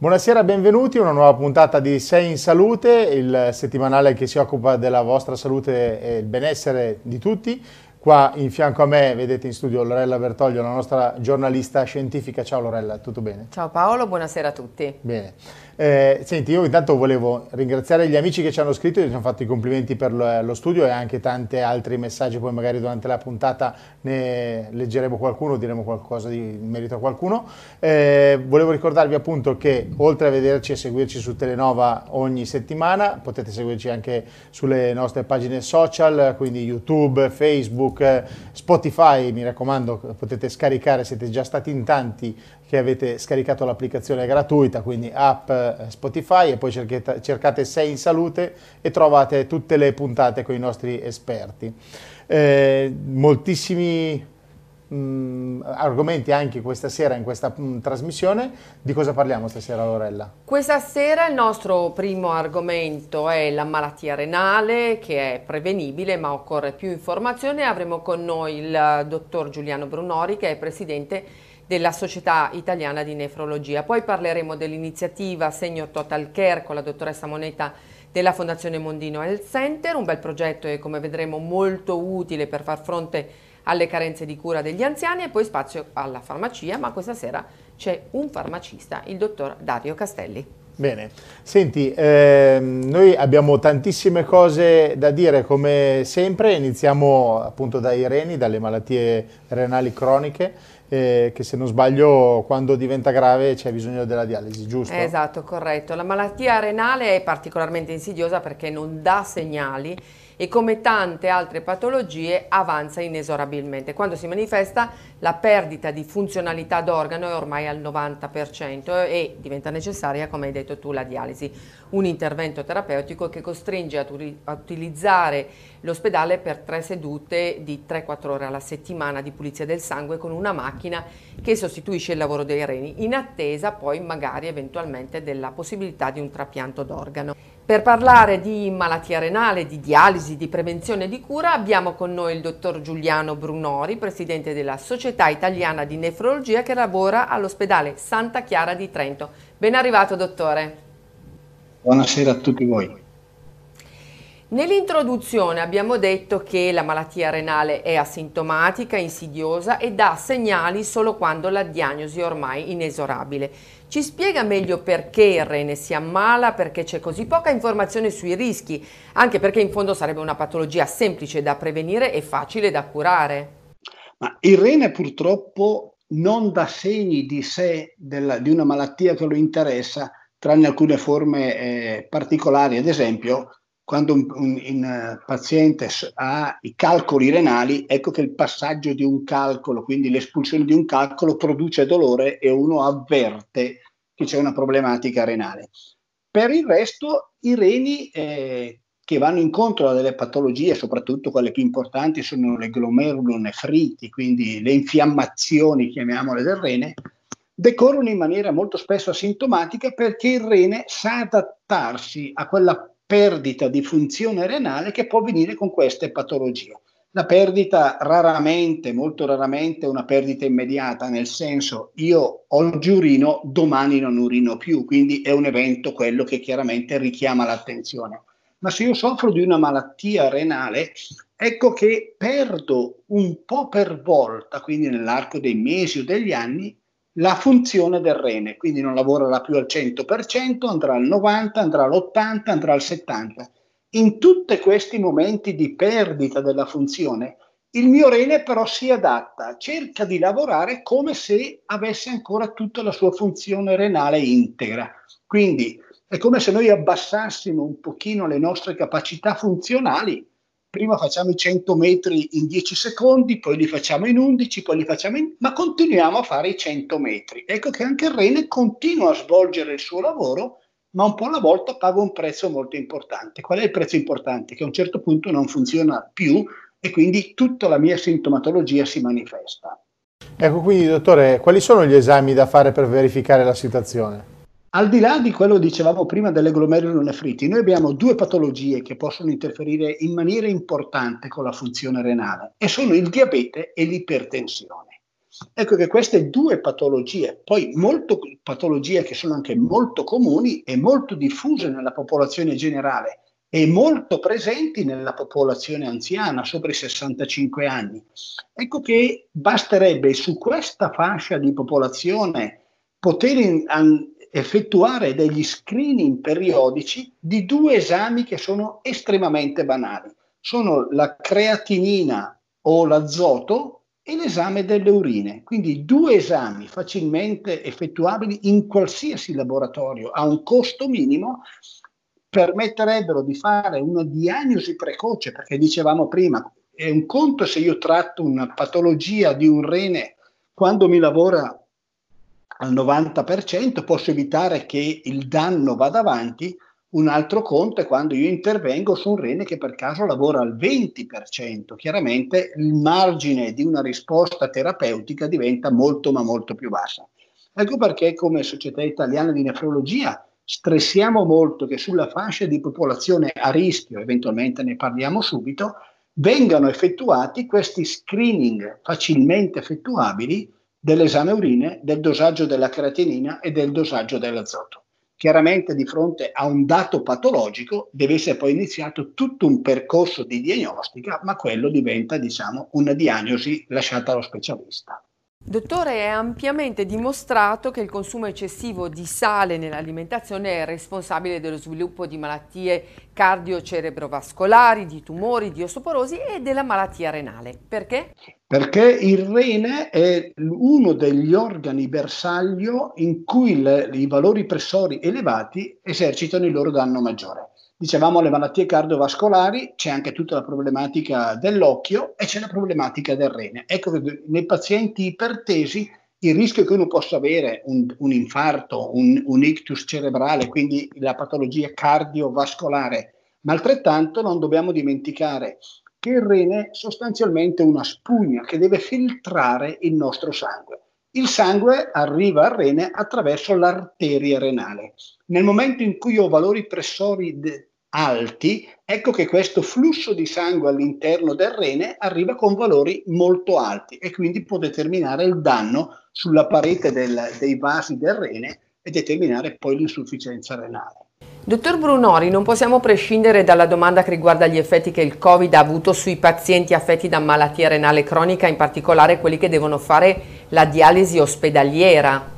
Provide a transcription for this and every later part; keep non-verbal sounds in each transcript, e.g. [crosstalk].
Buonasera, benvenuti a una nuova puntata di Sei in Salute, il settimanale che si occupa della vostra salute e il benessere di tutti. Qua in fianco a me vedete in studio Lorella Bertoglio, la nostra giornalista scientifica. Ciao Lorella, tutto bene? Ciao Paolo, buonasera a tutti. Bene. Eh, senti, io intanto volevo ringraziare gli amici che ci hanno scritto, ci hanno fatto i complimenti per lo, studio e anche tanti altri messaggi, poi magari durante la puntata ne leggeremo qualcuno, diremo qualcosa di in merito a qualcuno. Eh, volevo ricordarvi appunto che oltre a vederci e seguirci su Telenova ogni settimana, potete seguirci anche sulle nostre pagine social, quindi YouTube, Facebook, Spotify, mi raccomando, potete scaricare, siete già stati in tanti che avete scaricato l'applicazione gratuita, quindi app eh, Spotify e poi cercate, cercate Sei in Salute e trovate tutte le puntate con i nostri esperti. Eh, moltissimi mh, mm, argomenti anche questa sera in questa mh, mm, trasmissione. Di cosa parliamo stasera Lorella? Questa sera il nostro primo argomento è la malattia renale che è prevenibile ma occorre più informazione. Avremo con noi il dottor Giuliano Brunori che è presidente della Società Italiana di Nefrologia. Poi parleremo dell'iniziativa Segno Total Care con la dottoressa Moneta della Fondazione Mondino Health Center, un bel progetto e come vedremo molto utile per far fronte alle carenze di cura degli anziani e poi spazio alla farmacia, ma questa sera c'è un farmacista, il dottor Dario Castelli. Bene, senti, ehm, noi abbiamo tantissime cose da dire come sempre, iniziamo appunto dai reni, dalle malattie renali croniche eh, che se non sbaglio quando diventa grave c'è bisogno della dialisi, giusto? Esatto, corretto. La malattia renale è particolarmente insidiosa perché non dà segnali e come tante altre patologie avanza inesorabilmente. Quando si manifesta la perdita di funzionalità d'organo è ormai al 90% e diventa necessaria, come hai detto tu, la dialisi, un intervento terapeutico che costringe a, utilizzare l'ospedale per tre sedute di 3-4 ore alla settimana di pulizia del sangue con una macchina che sostituisce il lavoro dei reni, in attesa poi magari eventualmente della possibilità di un trapianto d'organo. Per parlare di malattia renale, di dialisi, di prevenzione e di cura abbiamo con noi il dottor Giuliano Brunori, presidente della Società Italiana di Nefrologia che lavora all'ospedale Santa Chiara di Trento. Ben arrivato dottore. Buonasera a tutti voi. Nell'introduzione abbiamo detto che la malattia renale è asintomatica, insidiosa e dà segnali solo quando la diagnosi è ormai inesorabile. Ci spiega meglio perché il rene si ammala, perché c'è così poca informazione sui rischi, anche perché in fondo sarebbe una patologia semplice da prevenire e facile da curare. Ma il rene purtroppo non dà segni di sé della, di una malattia che lo interessa, tranne alcune forme eh, particolari, ad esempio quando un, un, un, eh, paziente ha i calcoli renali, ecco che il passaggio di un calcolo, quindi l'espulsione di un calcolo, produce dolore e uno avverte che c'è una problematica renale. Per il resto, i reni eh, che vanno incontro a delle patologie, soprattutto quelle più importanti, sono le glomerulonefriti, quindi le infiammazioni, chiamiamole, del rene, decorrono in maniera molto spesso asintomatica perché il rene sa adattarsi a quella perdita di funzione renale che può venire con queste patologie. La perdita raramente, molto raramente, è una perdita immediata, nel senso io oggi urino, domani non urino più, quindi è un evento quello che chiaramente richiama l'attenzione. Ma se io soffro di una malattia renale, ecco che perdo un po' per volta, quindi nell'arco dei mesi o degli anni, la funzione del rene, quindi non lavorerà più al 100%, andrà al 90%, andrà all'80%, andrà al 70%. In tutti questi momenti di perdita della funzione, il mio rene però si adatta, cerca di lavorare come se avesse ancora tutta la sua funzione renale integra. Quindi è come se noi abbassassimo un pochino le nostre capacità funzionali prima facciamo i 100 metri in 10 secondi, poi li facciamo in 11, poi li facciamo in... ma continuiamo a fare i 100 metri. Ecco che anche il rene continua a svolgere il suo lavoro ma un po' alla volta pago un prezzo molto importante. Qual è il prezzo importante? Che a un certo punto non funziona più e quindi tutta la mia sintomatologia si manifesta. Ecco, quindi dottore, quali sono gli esami da fare per verificare la situazione? Al di là di quello che dicevamo prima delle glomerulonefriti, noi abbiamo due patologie che possono interferire in maniera importante con la funzione renale e sono il diabete e l'ipertensione. Ecco che queste due patologie, poi molto, patologie che sono anche molto comuni e molto diffuse nella popolazione generale e molto presenti nella popolazione anziana, sopra i 65 anni. Ecco che basterebbe su questa fascia di popolazione poter effettuare degli screening periodici di due esami che sono estremamente banali. Sono la creatinina o l'azoto e l'esame delle urine. Quindi due esami facilmente effettuabili in qualsiasi laboratorio a un costo minimo permetterebbero di fare una diagnosi precoce, perché dicevamo prima, è un conto se io tratto una patologia di un rene quando mi lavora al 90%, posso evitare che il danno vada avanti, un altro conto è quando io intervengo su un rene che per caso lavora al 20%. Chiaramente il margine di una risposta terapeutica diventa molto ma molto più bassa. Ecco perché come Società Italiana di Nefrologia stressiamo molto che sulla fascia di popolazione a rischio, eventualmente ne parliamo subito, vengano effettuati questi screening facilmente effettuabili dell'esame urine, del dosaggio della creatinina e del dosaggio dell'azoto. Chiaramente di fronte a un dato patologico deve essere poi iniziato tutto un percorso di diagnostica, ma quello diventa, diciamo, una diagnosi lasciata allo specialista. Dottore, è ampiamente dimostrato che il consumo eccessivo di sale nell'alimentazione è responsabile dello sviluppo di malattie cardiocerebrovascolari, di tumori, di osteoporosi e della malattia renale. Perché? Perché il rene è uno degli organi bersaglio in cui le, i valori pressori elevati esercitano il loro danno maggiore. Dicevamo le malattie cardiovascolari, c'è anche tutta la problematica dell'occhio e c'è la problematica del rene. Ecco che nei pazienti ipertesi il rischio che uno possa avere un, un infarto, un, un ictus cerebrale, quindi la patologia cardiovascolare, ma altrettanto non dobbiamo dimenticare che il rene è sostanzialmente una spugna che deve filtrare il nostro sangue. Il sangue arriva al rene attraverso l'arteria renale. Nel momento in cui ho valori pressori de- alti, ecco che questo flusso di sangue all'interno del rene arriva con valori molto alti e quindi può determinare il danno sulla parete del, dei vasi del rene e determinare poi l'insufficienza renale. Dottor Brunori, non possiamo prescindere dalla domanda che riguarda gli effetti che il Covid ha avuto sui pazienti affetti da malattia renale cronica, in particolare quelli che devono fare la dialisi ospedaliera.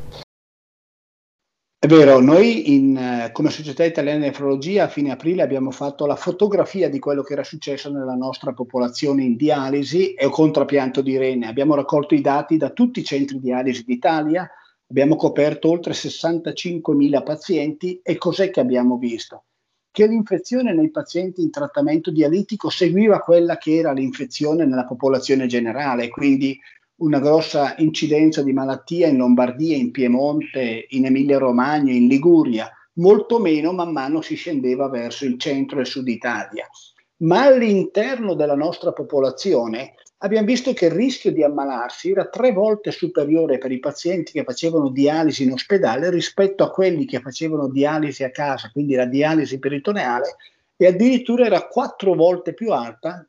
È vero, noi in, eh, come Società Italiana di Nefrologia a fine aprile abbiamo fatto la fotografia di quello che era successo nella nostra popolazione in dialisi e con trapianto di rene. Abbiamo raccolto i dati da tutti i centri di dialisi d'Italia, abbiamo coperto oltre 65.000 pazienti e cos'è che abbiamo visto? Che l'infezione nei pazienti in trattamento dialitico seguiva quella che era l'infezione nella popolazione generale, quindi una grossa incidenza di malattia in Lombardia, in Piemonte, in Emilia-Romagna, in Liguria, molto meno man mano si scendeva verso il centro e sud Italia. Ma all'interno della nostra popolazione abbiamo visto che il rischio di ammalarsi era tre volte superiore per i pazienti che facevano dialisi in ospedale rispetto a quelli che facevano dialisi a casa, quindi la dialisi peritoneale, e addirittura era quattro volte più alta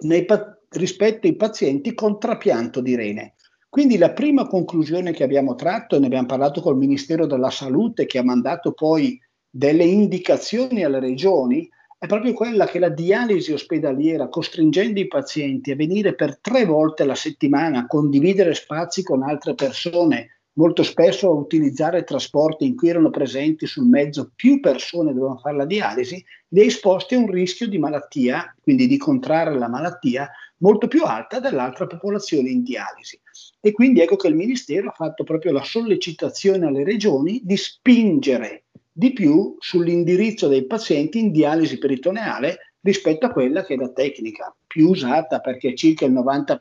nei, rispetto ai pazienti con trapianto di rene. Quindi la prima conclusione che abbiamo tratto, e ne abbiamo parlato col Ministero della Salute che ha mandato poi delle indicazioni alle regioni, è proprio quella che la dialisi ospedaliera, costringendo i pazienti a venire per tre volte alla settimana, a condividere spazi con altre persone, molto spesso a utilizzare trasporti in cui erano presenti sul mezzo più persone dovevano fare la dialisi, li ha esposti a un rischio di malattia, quindi di contrarre la malattia, molto più alta dell'altra popolazione in dialisi. E quindi ecco che il Ministero ha fatto proprio la sollecitazione alle regioni di spingere di più sull'indirizzo dei pazienti in dialisi peritoneale rispetto a quella che è la tecnica più usata perché circa il 90%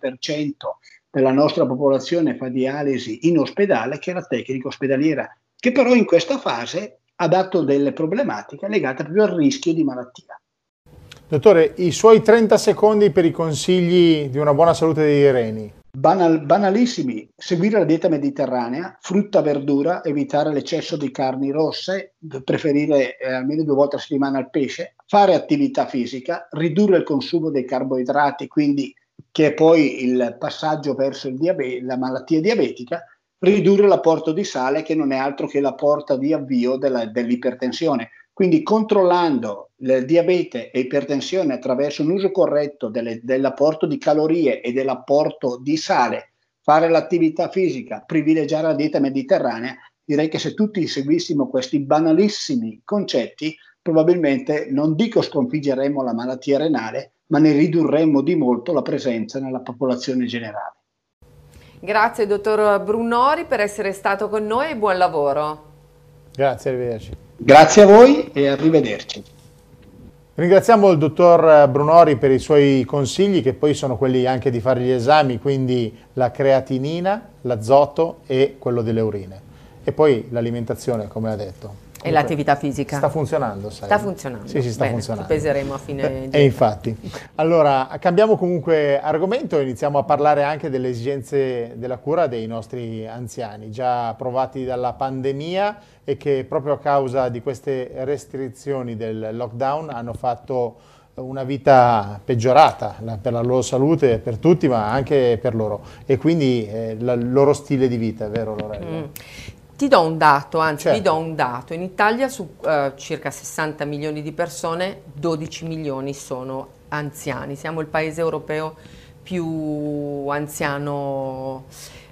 della nostra popolazione fa dialisi in ospedale, che è la tecnica ospedaliera, che però in questa fase ha dato delle problematiche legate proprio al rischio di malattia. Dottore, i suoi 30 secondi per i consigli di una buona salute dei reni. Banal, banalissimi, seguire la dieta mediterranea, frutta, verdura, evitare l'eccesso di carni rosse, preferire eh, almeno due volte a settimana il pesce, fare attività fisica, ridurre il consumo dei carboidrati, quindi che è poi il passaggio verso diabete, la malattia diabetica, ridurre l'apporto di sale che non è altro che la porta di avvio della, dell'ipertensione. Quindi controllando il diabete e ipertensione attraverso un uso corretto delle, dell'apporto di calorie e dell'apporto di sale, fare l'attività fisica, privilegiare la dieta mediterranea, direi che se tutti seguissimo questi banalissimi concetti, probabilmente non dico sconfiggeremo la malattia renale, ma ne ridurremmo di molto la presenza nella popolazione generale. Grazie dottor Brunori per essere stato con noi e buon lavoro. Grazie, arrivederci. Grazie a voi e arrivederci. Ringraziamo il dottor Brunori per i suoi consigli che poi sono quelli anche di fare gli esami, quindi la creatinina, l'azoto e quello delle urine. E poi l'alimentazione, come ha detto. E l'attività fisica? Sta funzionando, sai. Sta funzionando. Sì, sì, sta Bene, funzionando. peseremo a fine E infatti. Allora, cambiamo comunque argomento e iniziamo a parlare anche delle esigenze della cura dei nostri anziani, già provati dalla pandemia e che proprio a causa di queste restrizioni del lockdown hanno fatto una vita peggiorata per la loro salute, per tutti, ma anche per loro. E quindi eh, il loro stile di vita, è vero Lorella? Mm. Ti do un dato, anzi certo. vi do un dato. In Italia su uh, circa 60 milioni di persone, 12 milioni sono anziani. Siamo il paese europeo più anziano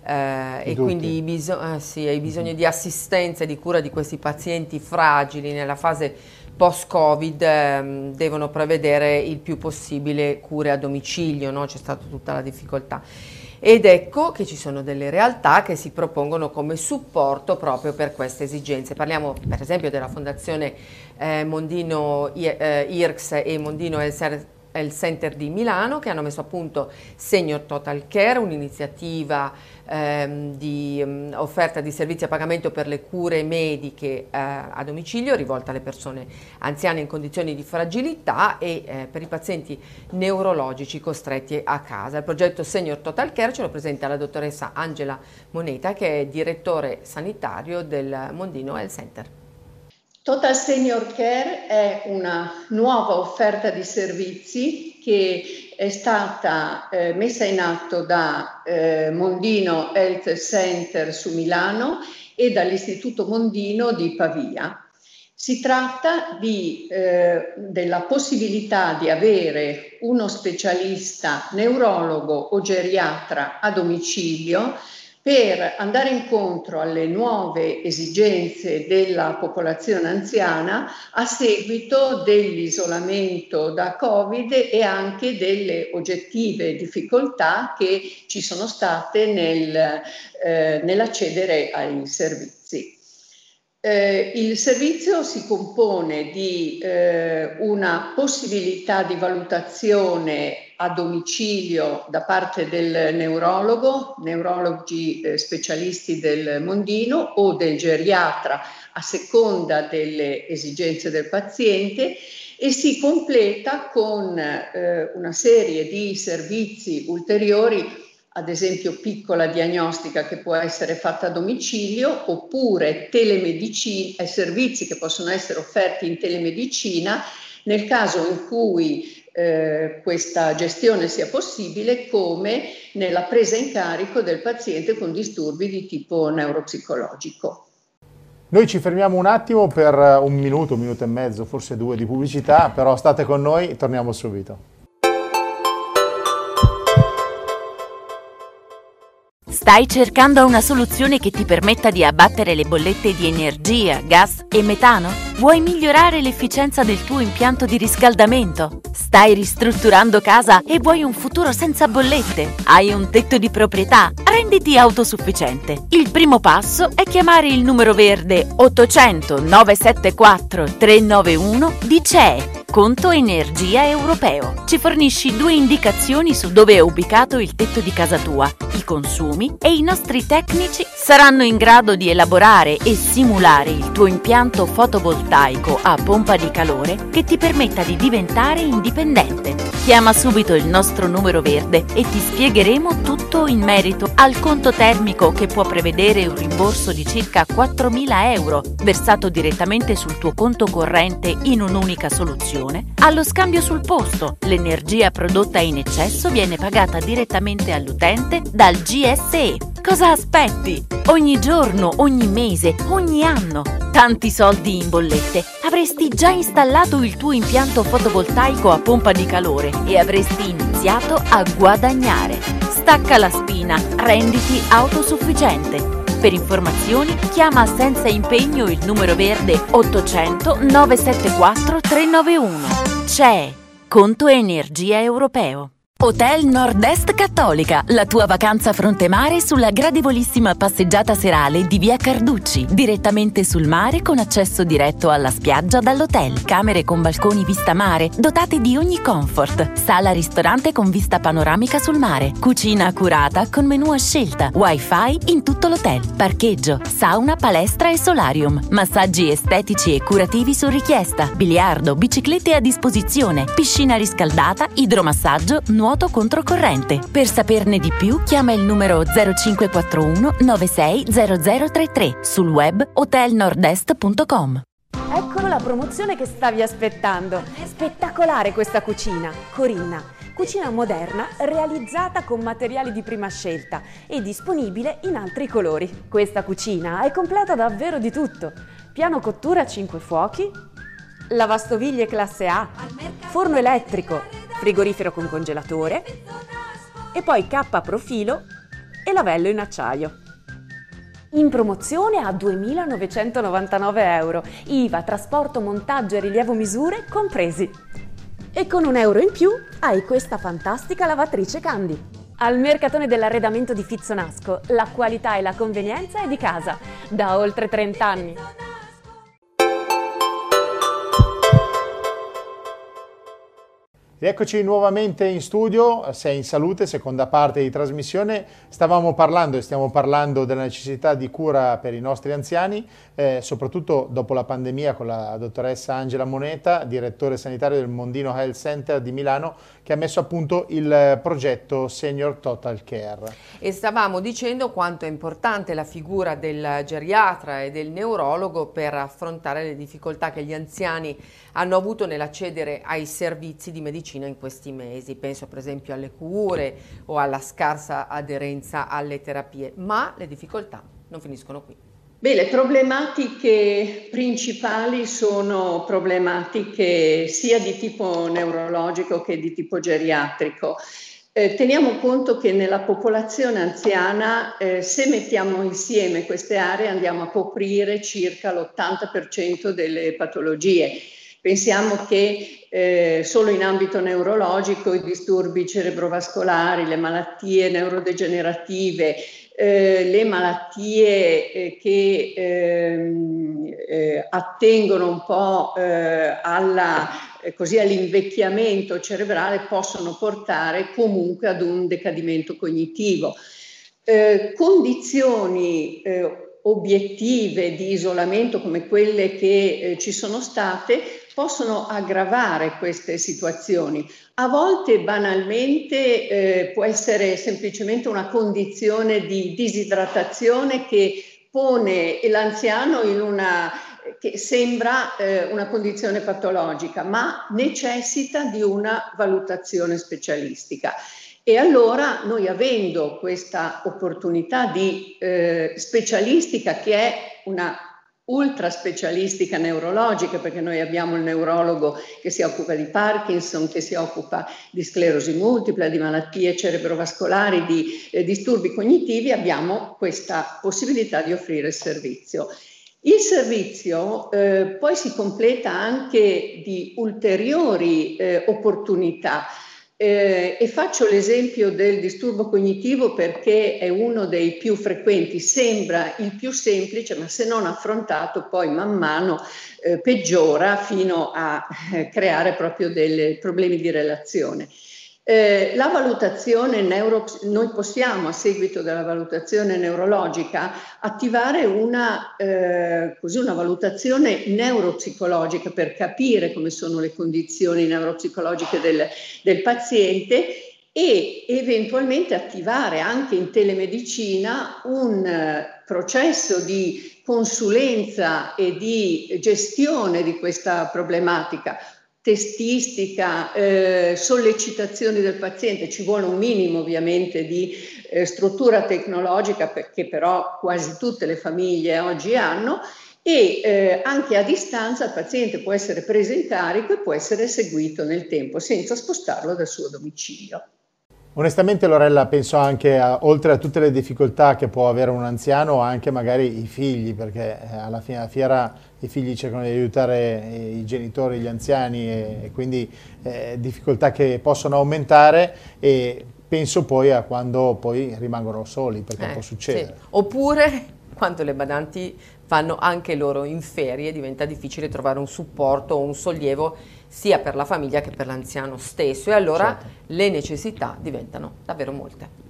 eh, e quindi biso- eh, sì, hai bisogno di assistenza e di cura di questi pazienti fragili nella fase post-Covid ehm, devono prevedere il più possibile cure a domicilio, no? c'è stata tutta la difficoltà. Ed ecco che ci sono delle realtà che si propongono come supporto proprio per queste esigenze. Parliamo per esempio della Fondazione eh, Mondino eh, IRCS e Mondino Health Center di Milano che hanno messo a punto Senior Total Care, un'iniziativa ehm, di um, offerta di servizi a pagamento per le cure mediche eh, a domicilio rivolta alle persone anziane in condizioni di fragilità e eh, per i pazienti neurologici costretti a casa. Il progetto Senior Total Care ce lo presenta la dottoressa Angela Moneta che è direttore sanitario del Mondino Health Center. Total Senior Care è una nuova offerta di servizi che è stata eh, messa in atto da eh, Mondino Health Center su Milano e dall'Istituto Mondino di Pavia. Si tratta di, eh, della possibilità di avere uno specialista neurologo o geriatra a domicilio per andare incontro alle nuove esigenze della popolazione anziana a seguito dell'isolamento da Covid e anche delle oggettive difficoltà che ci sono state nel, eh, nell'accedere ai servizi. Eh, il servizio si compone di eh, una possibilità di valutazione a domicilio da parte del neurologo, neurologi eh, specialisti del Mondino o del geriatra a seconda delle esigenze del paziente e si completa con eh, una serie di servizi ulteriori ad esempio piccola diagnostica che può essere fatta a domicilio, oppure telemedicina, eh, servizi che possono essere offerti in telemedicina nel caso in cui eh, questa gestione sia possibile, come nella presa in carico del paziente con disturbi di tipo neuropsicologico. Noi ci fermiamo un attimo per un minuto, un minuto e mezzo, forse due di pubblicità, però state con noi, torniamo subito. Stai cercando una soluzione che ti permetta di abbattere le bollette di energia, gas e metano? Vuoi migliorare l'efficienza del tuo impianto di riscaldamento? Stai ristrutturando casa e vuoi un futuro senza bollette? Hai un tetto di proprietà? Renditi autosufficiente. Il primo passo è chiamare il numero verde 800 974 391 di CE Conto Energia Europeo. Ci fornisci due indicazioni su dove è ubicato il tetto di casa tua, i consumi e i nostri tecnici saranno in grado di elaborare e simulare il tuo impianto fotovoltaico a pompa di calore che ti permetta di diventare indipendente. Chiama subito il nostro numero verde e ti spiegheremo tutto in merito al conto termico che può prevedere un rimborso di circa 4.000 euro versato direttamente sul tuo conto corrente in un'unica soluzione, allo scambio sul posto. L'energia prodotta in eccesso viene pagata direttamente all'utente dal GSE. Cosa aspetti? Ogni giorno, ogni mese, ogni anno. Tanti soldi in bollette. Avresti già installato il tuo impianto fotovoltaico a pompa di calore e avresti iniziato a guadagnare. Stacca la spina, renditi autosufficiente. Per informazioni chiama senza impegno il numero verde 800 974 391. C'è Conto Energia Europeo. Hotel Nord-Est Cattolica, la tua vacanza fronte mare sulla gradevolissima passeggiata serale di via Carducci, direttamente sul mare con accesso diretto alla spiaggia dall'hotel, camere con balconi vista mare, dotate di ogni comfort, sala ristorante con vista panoramica sul mare, cucina accurata con menù a scelta, wifi in tutto l'hotel, parcheggio, sauna, palestra e solarium, massaggi estetici e curativi su richiesta, biliardo, biciclette a disposizione, piscina riscaldata, idromassaggio, nuovo nuoto controcorrente. Per saperne di più chiama il numero 0541 96 0033 sul web hotelnordest.com. Ecco la promozione che stavi aspettando. Spettacolare questa cucina. Corinna, cucina moderna realizzata con materiali di prima scelta e disponibile in altri colori. Questa cucina è completa davvero di tutto. Piano cottura a 5 fuochi, lavastoviglie classe A, forno elettrico, frigorifero con congelatore e poi K profilo e lavello in acciaio. In promozione a 2.999 euro, IVA, trasporto, montaggio e rilievo misure compresi. E con un euro in più hai questa fantastica lavatrice Candy. Al Mercatone dell'Arredamento di Fizzonasco la qualità e la convenienza è di casa, da oltre 30 anni. Rieccoci nuovamente in studio, sei in salute, seconda parte di trasmissione. Stavamo parlando e stiamo parlando della necessità di cura per i nostri anziani, eh, soprattutto dopo la pandemia con la dottoressa Angela Moneta, direttore sanitario del Mondino Health Center di Milano, che ha messo a punto il progetto Senior Total Care. E stavamo dicendo quanto è importante la figura del geriatra e del neurologo per affrontare le difficoltà che gli anziani hanno avuto nell'accedere ai servizi di medicina in questi mesi. Penso per esempio alle cure o alla scarsa aderenza alle terapie, ma le difficoltà non finiscono qui. Beh, le problematiche principali sono problematiche sia di tipo neurologico che di tipo geriatrico. Eh, teniamo conto che nella popolazione anziana, eh, se mettiamo insieme queste aree, andiamo a coprire circa l'80% delle patologie. Pensiamo che eh, solo in ambito neurologico i disturbi cerebrovascolari, le malattie neurodegenerative, eh, le malattie eh, che ehm, eh, attengono un po' eh, alla, eh, così, all'invecchiamento cerebrale possono portare comunque ad un decadimento cognitivo. condizioni obiettive di isolamento come quelle che ci sono state possono aggravare queste situazioni. A volte banalmente eh, può essere semplicemente una condizione di disidratazione che pone l'anziano in una che sembra eh, una condizione patologica, ma necessita di una valutazione specialistica. E allora noi avendo questa opportunità di eh, specialistica che è una ultra specialistica neurologica, perché noi abbiamo il neurologo che si occupa di Parkinson, che si occupa di sclerosi multipla, di malattie cerebrovascolari, di eh, disturbi cognitivi, abbiamo questa possibilità di offrire il servizio. Il servizio eh, poi si completa anche di ulteriori eh, opportunità. Eh, e faccio l'esempio del disturbo cognitivo perché è uno dei più frequenti, sembra il più semplice, ma se non affrontato poi man mano eh, peggiora fino a eh, creare proprio dei problemi di relazione. Eh, la valutazione neuro, noi possiamo a seguito della valutazione neurologica attivare una, eh, così una valutazione neuropsicologica per capire come sono le condizioni neuropsicologiche del, del paziente e eventualmente attivare anche in telemedicina un uh, processo di consulenza e di gestione di questa problematica testistica, eh, sollecitazioni del paziente, ci vuole un minimo ovviamente di eh, struttura tecnologica che però quasi tutte le famiglie oggi hanno e eh, anche a distanza il paziente può essere preso in carico e può essere seguito nel tempo senza spostarlo dal suo domicilio. Onestamente Lorella penso anche a, oltre a tutte le difficoltà che può avere un anziano anche magari i figli perché eh, alla fine della fiera i figli cercano di aiutare i genitori, gli anziani e, e quindi eh, difficoltà che possono aumentare e penso poi a quando poi rimangono soli perché eh, può succedere. Sì. Oppure [laughs] quando le badanti vanno anche loro in ferie diventa difficile trovare un supporto o un sollievo sia per la famiglia che per l'anziano stesso e allora certo. le necessità diventano davvero molte.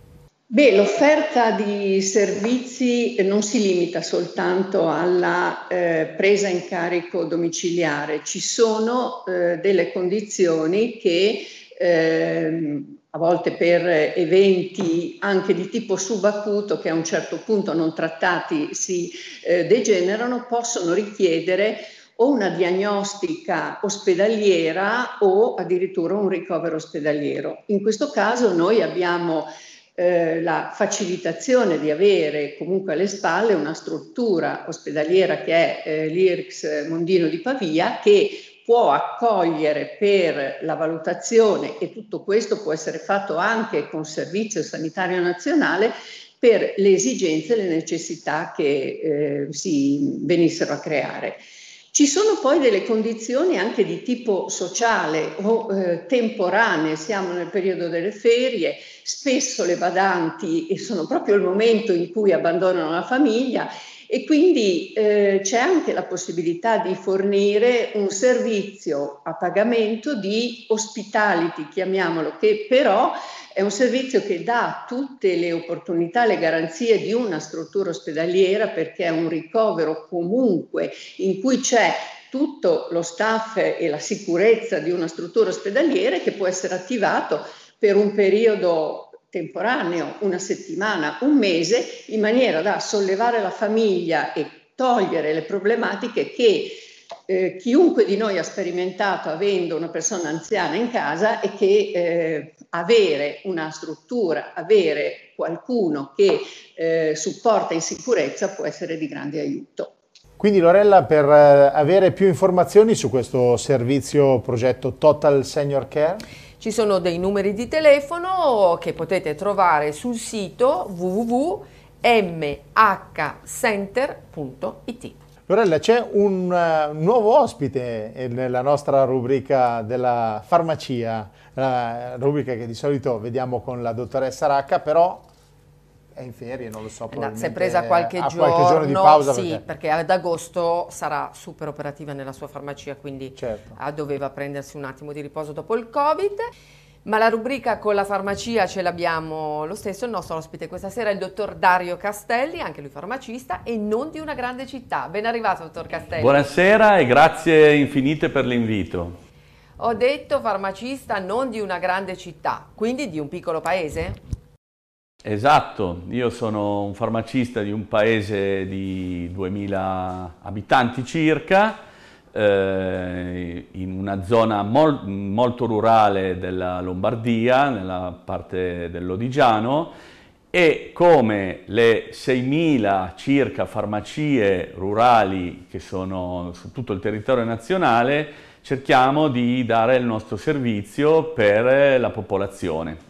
Beh, l'offerta di servizi non si limita soltanto alla eh, presa in carico domiciliare, ci sono eh, delle condizioni che eh, a volte per eventi anche di tipo subacuto che a un certo punto non trattati si eh, degenerano, possono richiedere o una diagnostica ospedaliera o addirittura un ricovero ospedaliero. In questo caso noi abbiamo eh, la facilitazione di avere comunque alle spalle una struttura ospedaliera che è eh, l'IRX Mondino di Pavia che può accogliere per la valutazione e tutto questo può essere fatto anche con Servizio Sanitario Nazionale per le esigenze e le necessità che eh, si venissero a creare. Ci sono poi delle condizioni anche di tipo sociale o eh, temporanee, siamo nel periodo delle ferie, spesso le badanti sono proprio il momento in cui abbandonano la famiglia e quindi eh, c'è anche la possibilità di fornire un servizio a pagamento di hospitality, chiamiamolo, che però è un servizio che dà tutte le opportunità, le garanzie di una struttura ospedaliera perché è un ricovero comunque in cui c'è tutto lo staff e la sicurezza di una struttura ospedaliera che può essere attivato per un periodo temporaneo, una settimana, un mese, in maniera da sollevare la famiglia e togliere le problematiche che eh, chiunque di noi ha sperimentato avendo una persona anziana in casa e che eh, avere una struttura, avere qualcuno che eh, supporta in sicurezza può essere di grande aiuto. Quindi Lorella, per eh, avere più informazioni su questo servizio progetto Total Senior Care? Ci sono dei numeri di telefono che potete trovare sul sito www.mhcenter.it. Lorella, c'è un uh, nuovo ospite nella nostra rubrica della farmacia, la rubrica che di solito vediamo con la dottoressa Racca, però è in ferie, non lo so. No, si è presa qualche, giorno, qualche giorno di pausa. Sì, perché... perché... ad agosto sarà super operativa nella sua farmacia, quindi certo. doveva prendersi un attimo di riposo dopo il Covid. Ma la rubrica con la farmacia ce l'abbiamo lo stesso, il nostro ospite questa sera è il dottor Dario Castelli, anche lui farmacista e non di una grande città. Ben arrivato dottor Castelli. Buonasera e grazie infinite per l'invito. Ho detto farmacista non di una grande città, quindi di un piccolo paese? Esatto, io sono un farmacista di un paese di 2000 abitanti circa, eh, in una zona mol molto rurale della Lombardia, nella parte dell'Odigiano, e come le 6.000 circa farmacie rurali che sono su tutto il territorio nazionale, cerchiamo di dare il nostro servizio per la popolazione.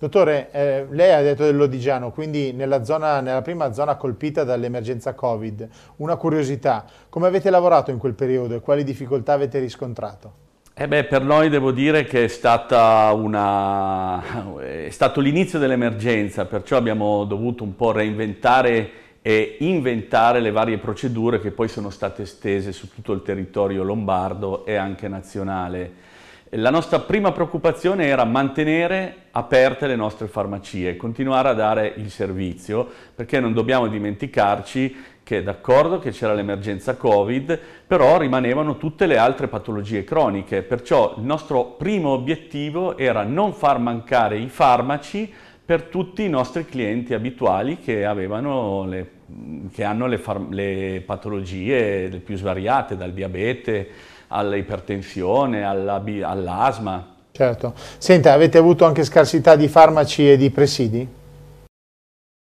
Dottore, eh, lei ha detto dell'Odigiano, quindi nella, zona, nella prima zona colpita dall'emergenza Covid. Una curiosità, come avete lavorato in quel periodo e quali difficoltà avete riscontrato? Eh beh, per noi devo dire che è, una... è stato l'inizio dell'emergenza, perciò abbiamo dovuto un po' reinventare e inventare le varie procedure che poi sono state estese su tutto il territorio lombardo e anche nazionale. La nostra prima preoccupazione era mantenere aperte le nostre farmacie, continuare a dare il servizio, perché non dobbiamo dimenticarci che d'accordo che c'era l'emergenza Covid, però rimanevano tutte le altre patologie croniche, perciò il nostro primo obiettivo era non far mancare i farmaci per tutti i nostri clienti abituali che, le, che hanno le, le patologie le più svariate, dal diabete all'ipertensione, all'asma. Certo. Senta, avete avuto anche scarsità di farmaci e di presidi?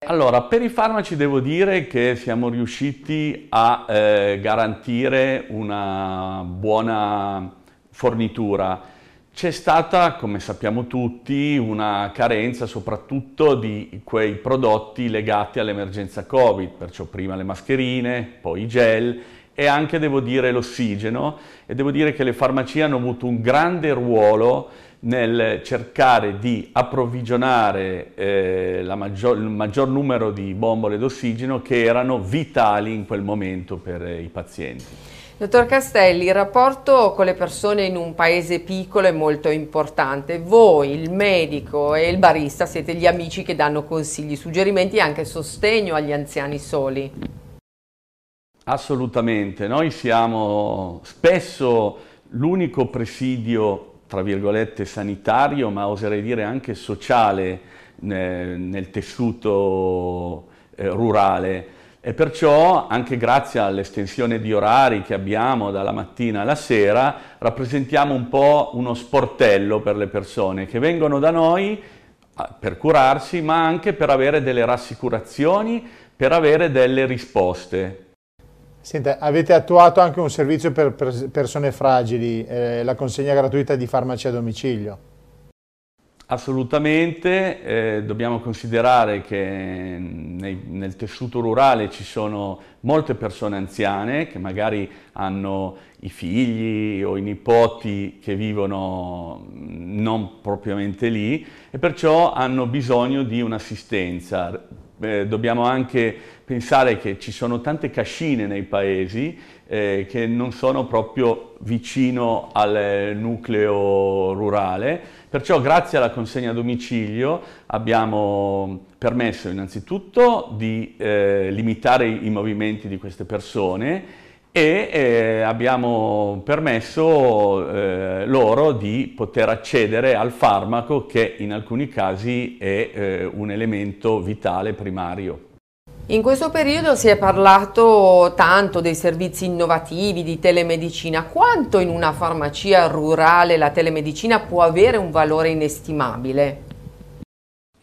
Allora, per i farmaci devo dire che siamo riusciti a eh, garantire una buona fornitura. C'è stata, come sappiamo tutti, una carenza soprattutto di quei prodotti legati all'emergenza Covid, perciò prima le mascherine, poi i gel e anche, devo dire, l'ossigeno e devo dire che le farmacie hanno avuto un grande ruolo nel cercare di approvvigionare eh, maggior, il maggior numero di bombole d'ossigeno che erano vitali in quel momento per eh, i pazienti. Dottor Castelli, il rapporto con le persone in un paese piccolo è molto importante. Voi, il medico e il barista, siete gli amici che danno consigli, suggerimenti e anche sostegno agli anziani soli. Assolutamente, noi siamo spesso l'unico presidio, tra virgolette, sanitario, ma oserei dire anche sociale nel, nel tessuto eh, rurale e perciò anche grazie all'estensione di orari che abbiamo dalla mattina alla sera rappresentiamo un po' uno sportello per le persone che vengono da noi per curarsi ma anche per avere delle rassicurazioni, per avere delle risposte. Senta, avete attuato anche un servizio per persone fragili, eh, la consegna gratuita di farmaci a domicilio. Assolutamente, eh, dobbiamo considerare che nei, nel tessuto rurale ci sono molte persone anziane che magari hanno i figli o i nipoti che vivono non propriamente lì e perciò hanno bisogno di un'assistenza. Eh, dobbiamo anche pensare che ci sono tante cascine nei paesi eh, che non sono proprio vicino al nucleo rurale. Perciò grazie alla consegna a domicilio abbiamo permesso innanzitutto di eh, limitare i, movimenti di queste persone e eh, abbiamo permesso eh, loro di poter accedere al farmaco che in alcuni casi è eh, un elemento vitale primario. In questo periodo si è parlato tanto dei servizi innovativi di telemedicina. Quanto in una farmacia rurale la telemedicina può avere un valore inestimabile?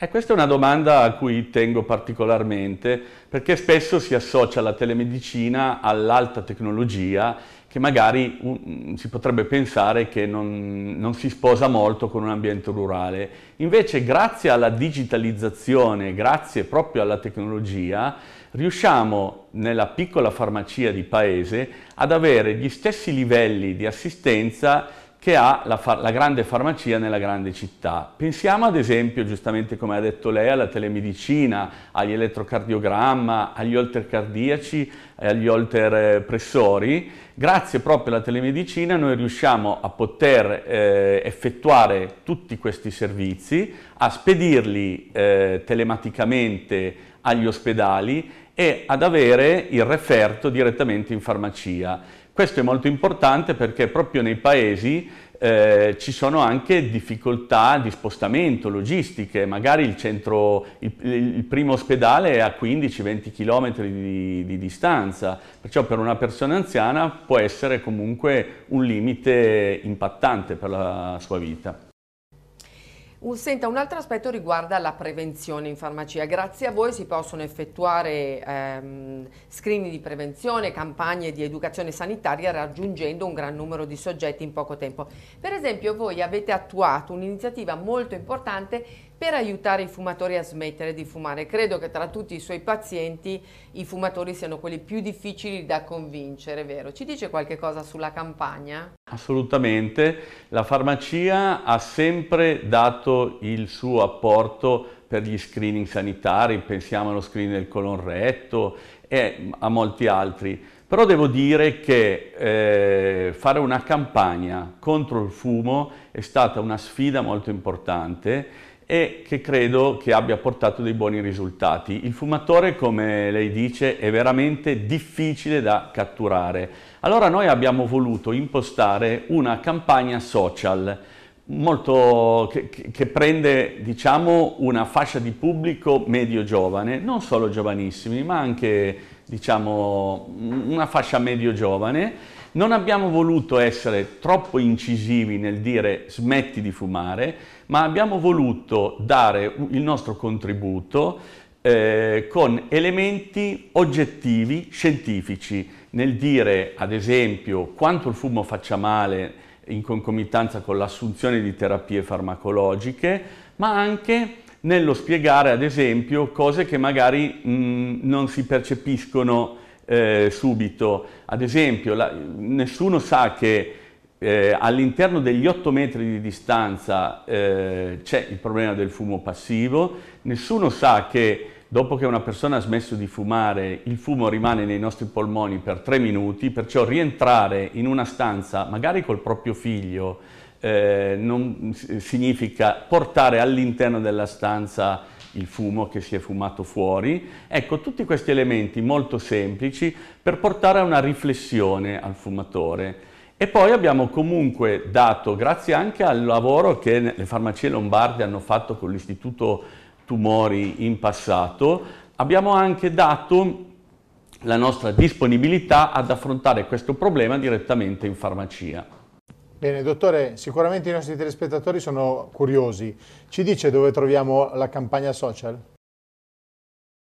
E questa è una domanda a cui tengo particolarmente perché spesso si associa la telemedicina all'alta tecnologia che magari um, si potrebbe pensare che non, non, si sposa molto con un ambiente rurale. Invece grazie alla digitalizzazione, grazie proprio alla tecnologia, riusciamo nella piccola farmacia di paese ad avere gli stessi livelli di assistenza che ha la, la, grande farmacia nella grande città. Pensiamo ad esempio, giustamente come ha detto lei, alla telemedicina, agli elettrocardiogramma, agli holter cardiaci, agli holter pressori. Grazie proprio alla telemedicina noi riusciamo a poter eh, effettuare tutti questi servizi, a spedirli eh, telematicamente agli ospedali e ad avere il referto direttamente in farmacia. Questo è molto importante perché proprio nei paesi eh, ci sono anche difficoltà di spostamento, logistiche, magari il, centro, il, il primo ospedale è a 15-20 km di, di, distanza, perciò per una persona anziana può essere comunque un limite impattante per la sua vita. Un, senta, un altro aspetto riguarda la prevenzione in farmacia. Grazie a voi si possono effettuare ehm, screening di prevenzione, campagne di educazione sanitaria raggiungendo un gran numero di soggetti in poco tempo. Per esempio voi avete attuato un'iniziativa molto importante per aiutare i fumatori a smettere di fumare. Credo che tra tutti i suoi pazienti i fumatori siano quelli più difficili da convincere, vero? Ci dice qualche cosa sulla campagna? Assolutamente, la farmacia ha sempre dato il suo apporto per gli screening sanitari, pensiamo allo screening del colon retto e a molti altri Però devo dire che eh, fare una campagna contro il fumo è stata una sfida molto importante e che credo che abbia portato dei buoni risultati. Il fumatore, come lei dice, è veramente difficile da catturare. Allora noi abbiamo voluto impostare una campagna social molto, che, che, prende diciamo, una fascia di pubblico medio-giovane, non solo giovanissimi, ma anche diciamo, una fascia medio-giovane. Non abbiamo voluto essere troppo incisivi nel dire smetti di fumare, ma abbiamo voluto dare il nostro contributo eh, con elementi oggettivi, scientifici, nel dire ad esempio quanto il fumo faccia male in concomitanza con l'assunzione di terapie farmacologiche, ma anche nello spiegare ad esempio cose che magari mh, non si percepiscono eh, subito. Ad esempio, la, nessuno sa che eh, all'interno degli 8 metri di distanza eh, c'è il problema del fumo passivo, nessuno sa che dopo che una persona ha smesso di fumare, il fumo rimane nei nostri polmoni per 3 minuti, perciò rientrare in una stanza, magari col proprio figlio, eh, non significa portare all'interno della stanza il fumo che si è fumato fuori. Ecco, tutti questi elementi molto semplici per portare a una riflessione al fumatore. E poi abbiamo comunque dato, grazie anche al lavoro che le farmacie lombarde hanno fatto con l'Istituto Tumori in passato, abbiamo anche dato la nostra disponibilità ad affrontare questo problema direttamente in farmacia. Bene, dottore, sicuramente i nostri telespettatori sono curiosi. Ci dice dove troviamo la campagna social?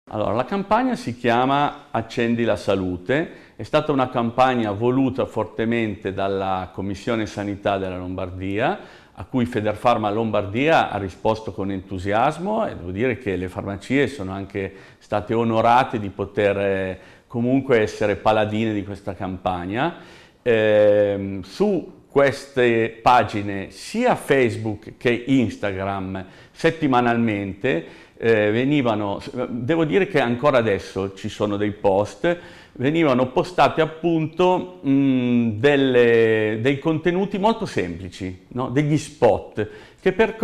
Allora, la campagna si chiama Accendi la Salute, è stata una campagna voluta fortemente dalla Commissione Sanità della Lombardia, a cui Federfarma Lombardia ha risposto con entusiasmo e devo dire che le farmacie sono anche state onorate di poter eh, comunque essere paladine di questa campagna. Eh, su queste pagine sia Facebook che Instagram settimanalmente eh, venivano, devo dire che ancora adesso ci sono dei post, venivano postati appunto mh, delle, dei contenuti molto semplici, no? degli spot, che, per,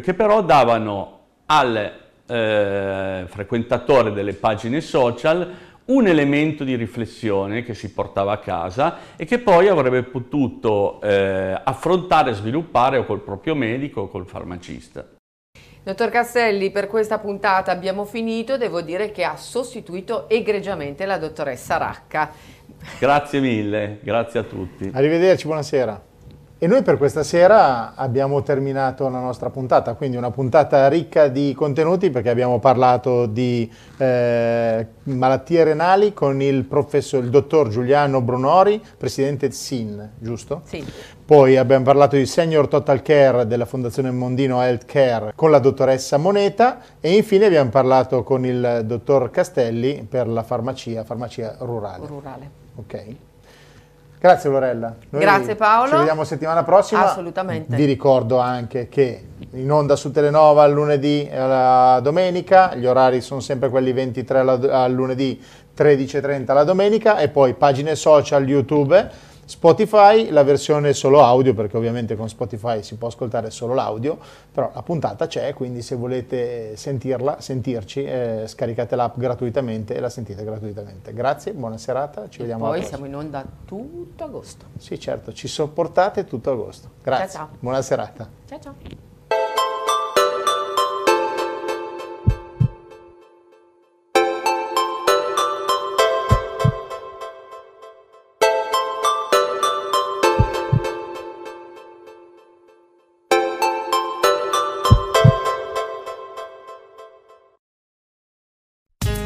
che, però davano al eh, frequentatore delle pagine social un elemento di riflessione che si portava a casa e che poi avrebbe potuto eh, affrontare e sviluppare o col proprio medico o col farmacista. Dottor Castelli, per questa puntata abbiamo finito, devo dire che ha sostituito egregiamente la dottoressa Racca. Grazie mille, grazie a tutti. Arrivederci, buonasera. E noi per questa sera abbiamo terminato la nostra puntata, quindi una puntata ricca di contenuti perché abbiamo parlato di eh, malattie renali con il, professor, il dottor Giuliano Brunori, presidente SIN, giusto? Sì. Poi abbiamo parlato di Senior Total Care della Fondazione Mondino Health Care con la dottoressa Moneta e infine abbiamo parlato con il dottor Castelli per la farmacia, farmacia rurale. Rurale. Ok. Grazie Lorella. Noi Grazie Paolo. Ci vediamo settimana prossima. Assolutamente. Vi ricordo anche che in onda su Telenova al lunedì e alla domenica, gli orari sono sempre quelli 23 al lunedì, 13.30 la domenica e poi pagine social YouTube Spotify la versione solo audio perché ovviamente con Spotify si può ascoltare solo l'audio però la puntata c'è quindi se volete sentirla sentirci eh, scaricate l'app gratuitamente e la sentite gratuitamente. Grazie buona serata ci e vediamo poi siamo in onda tutto agosto. Sì certo ci sopportate tutto agosto. Grazie ciao, ciao. buona serata. Ciao ciao